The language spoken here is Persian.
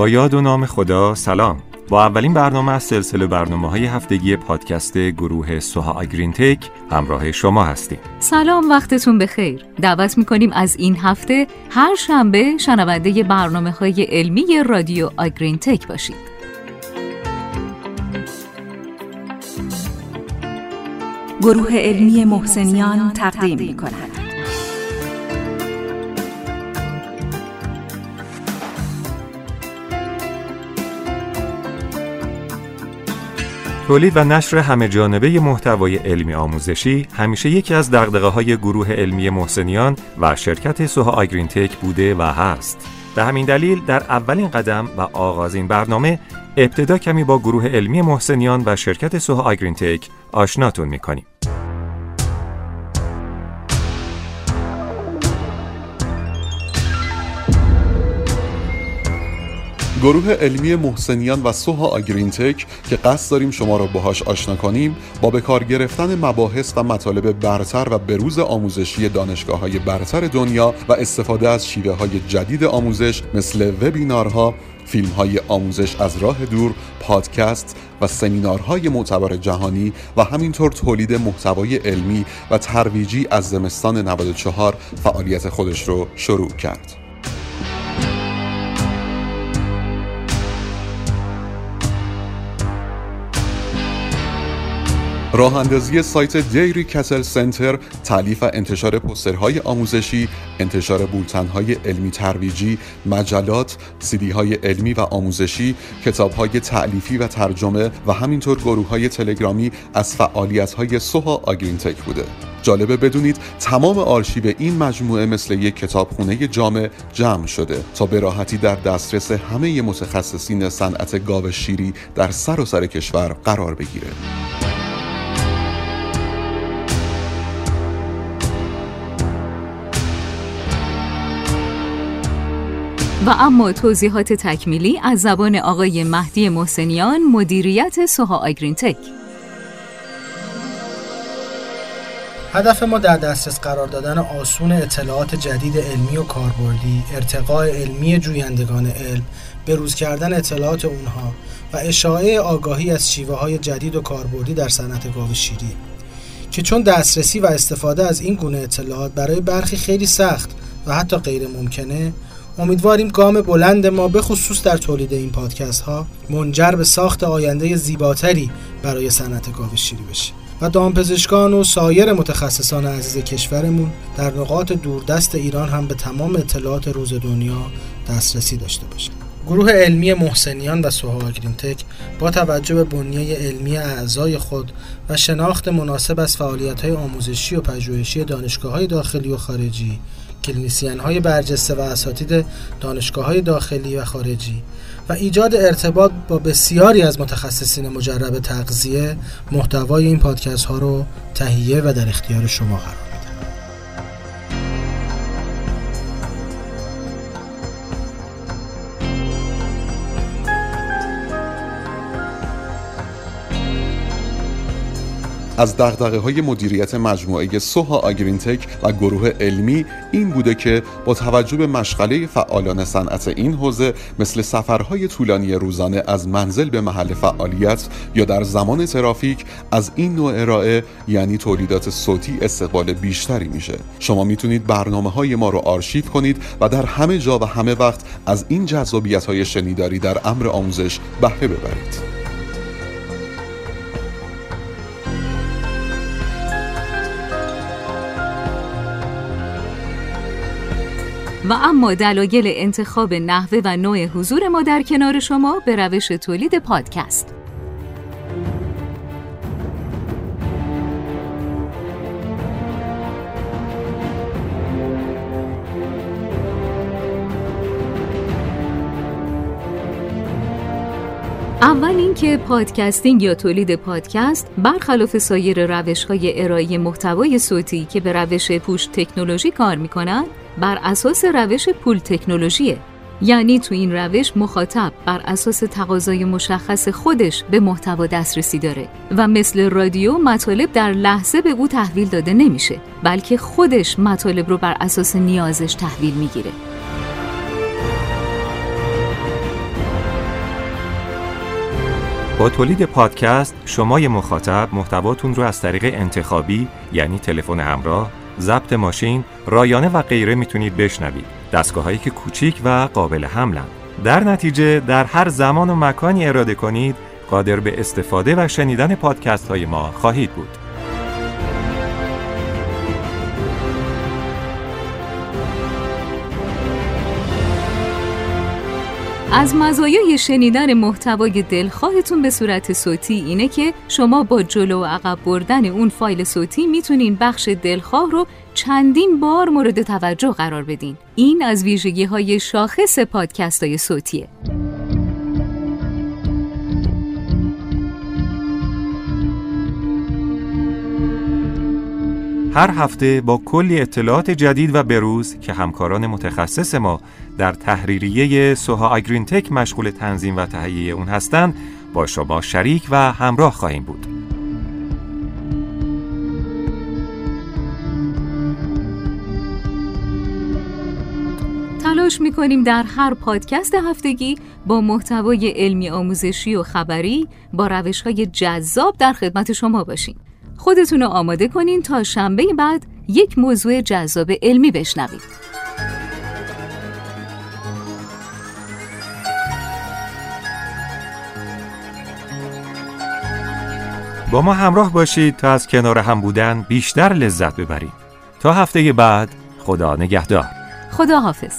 با یاد و نام خدا سلام. با اولین برنامه از سلسله برنامه های هفتگی پادکست گروه سوها اگرین تک همراه شما هستیم. سلام وقتتون بخیر. دعوت می‌کنیم از این هفته هر شنبه شنونده برنامه های علمی رادیو آگرین تک باشید. گروه علمی محسنیان تقدیم می کند. تولید و نشر همه جانبه محتوای علمی آموزشی همیشه یکی از دغدغه های گروه علمی محسنیان و شرکت سوها آگرین تک بوده و هست. به همین دلیل در اولین قدم و آغاز این برنامه ابتدا کمی با گروه علمی محسنیان و شرکت سوها آگرین تک آشناتون می‌کنیم. گروه علمی محسنیان و سوها آگرینتک که قصد داریم شما را باهاش آشنا کنیم با به کار گرفتن مباحث و مطالب برتر و بروز آموزشی دانشگاه های برتر دنیا و استفاده از شیوه های جدید آموزش مثل وبینارها فیلم های آموزش از راه دور، پادکست و سمینارهای معتبر جهانی و همینطور تولید محتوای علمی و ترویجی از زمستان 94 فعالیت خودش رو شروع کرد. راه اندازی سایت دیری کتل سنتر تعلیف و انتشار پسترهای آموزشی انتشار بولتنهای علمی ترویجی مجلات سیدی های علمی و آموزشی کتاب های تعلیفی و ترجمه و همینطور گروه های تلگرامی از فعالیت های سوها آگرینتک بوده. جالبه بدونید تمام آرشیو این مجموعه مثل یک کتابخونه جامع جمع شده تا به راحتی در دسترس همه متخصصین صنعت گاو شیری در سر و سر کشور قرار بگیره. و اما توضیحات تکمیلی از زبان آقای مهدی محسنیان مدیریت سوها آگرین تک هدف ما در دسترس قرار دادن آسون اطلاعات جدید علمی و کاربردی، ارتقاء علمی جویندگان علم، بروز کردن اطلاعات اونها و اشاعه آگاهی از شیوه های جدید و کاربردی در صنعت گاو شیری. که چون دسترسی و استفاده از این گونه اطلاعات برای برخی خیلی سخت و حتی غیر ممکنه امیدواریم گام بلند ما به خصوص در تولید این پادکست ها منجر به ساخت آینده زیباتری برای صنعت گاو شیری بشه و دامپزشکان و سایر متخصصان عزیز کشورمون در نقاط دوردست ایران هم به تمام اطلاعات روز دنیا دسترسی داشته باشند. گروه علمی محسنیان و سوها تک با توجه به بنیه علمی اعضای خود و شناخت مناسب از فعالیت های آموزشی و پژوهشی دانشگاه های داخلی و خارجی کلینیسیان های برجسته و اساتید دانشگاه های داخلی و خارجی و ایجاد ارتباط با بسیاری از متخصصین مجرب تغذیه محتوای این پادکست ها رو تهیه و در اختیار شما قرار از دغدغه های مدیریت مجموعه سوها آگرینتک و گروه علمی این بوده که با توجه به مشغله فعالان صنعت این حوزه مثل سفرهای طولانی روزانه از منزل به محل فعالیت یا در زمان ترافیک از این نوع ارائه یعنی تولیدات صوتی استقبال بیشتری میشه. شما می‌تونید برنامه های ما رو آرشیو کنید و در همه جا و همه وقت از این جذابیت های شنیداری در امر آموزش بهره ببرید. و اما دلایل انتخاب نحوه و نوع حضور ما در کنار شما به روش تولید پادکست. اینکه پادکستینگ یا تولید پادکست برخلاف سایر روش های ارائه محتوای صوتی که به روش پوش تکنولوژی کار می‌کنند بر اساس روش پول تکنولوژیه. یعنی تو این روش مخاطب بر اساس تقاضای مشخص خودش به محتوا دسترسی داره و مثل رادیو مطالب در لحظه به او تحویل داده نمیشه بلکه خودش مطالب رو بر اساس نیازش تحویل می‌گیره. با تولید پادکست شمای مخاطب محتواتون رو از طریق انتخابی یعنی تلفن همراه، ضبط ماشین، رایانه و غیره می‌تونید بشنوید. دستگاه هایی که کوچیک و قابل حملن. در نتیجه در هر زمان و مکانی اراده کنید قادر به استفاده و شنیدن پادکست های ما خواهید بود. از مزایای شنیدن محتوای دلخواهتون به صورت صوتی اینه که شما با جلو و عقب بردن اون فایل صوتی می‌تونین بخش دلخواه رو چندین بار مورد توجه قرار بدین. این از ویژگی های شاخص پادکست های صوتیه. هر هفته با کلی اطلاعات جدید و بروز که همکاران متخصص ما در تحریریه سوها آگرین تک مشغول تنظیم و تهیه اون هستند با شما شریک و همراه خواهیم بود. تلاش می‌کنیم در هر پادکست هفتگی با محتوای علمی آموزشی و خبری با روش های جذاب در خدمت شما باشیم. خودتون رو آماده کنین تا شنبه بعد یک موضوع جذاب علمی بشنوید. با ما همراه باشید تا از کنار هم بودن بیشتر لذت ببرید. تا هفته بعد خدا نگهدار. خدا حافظ.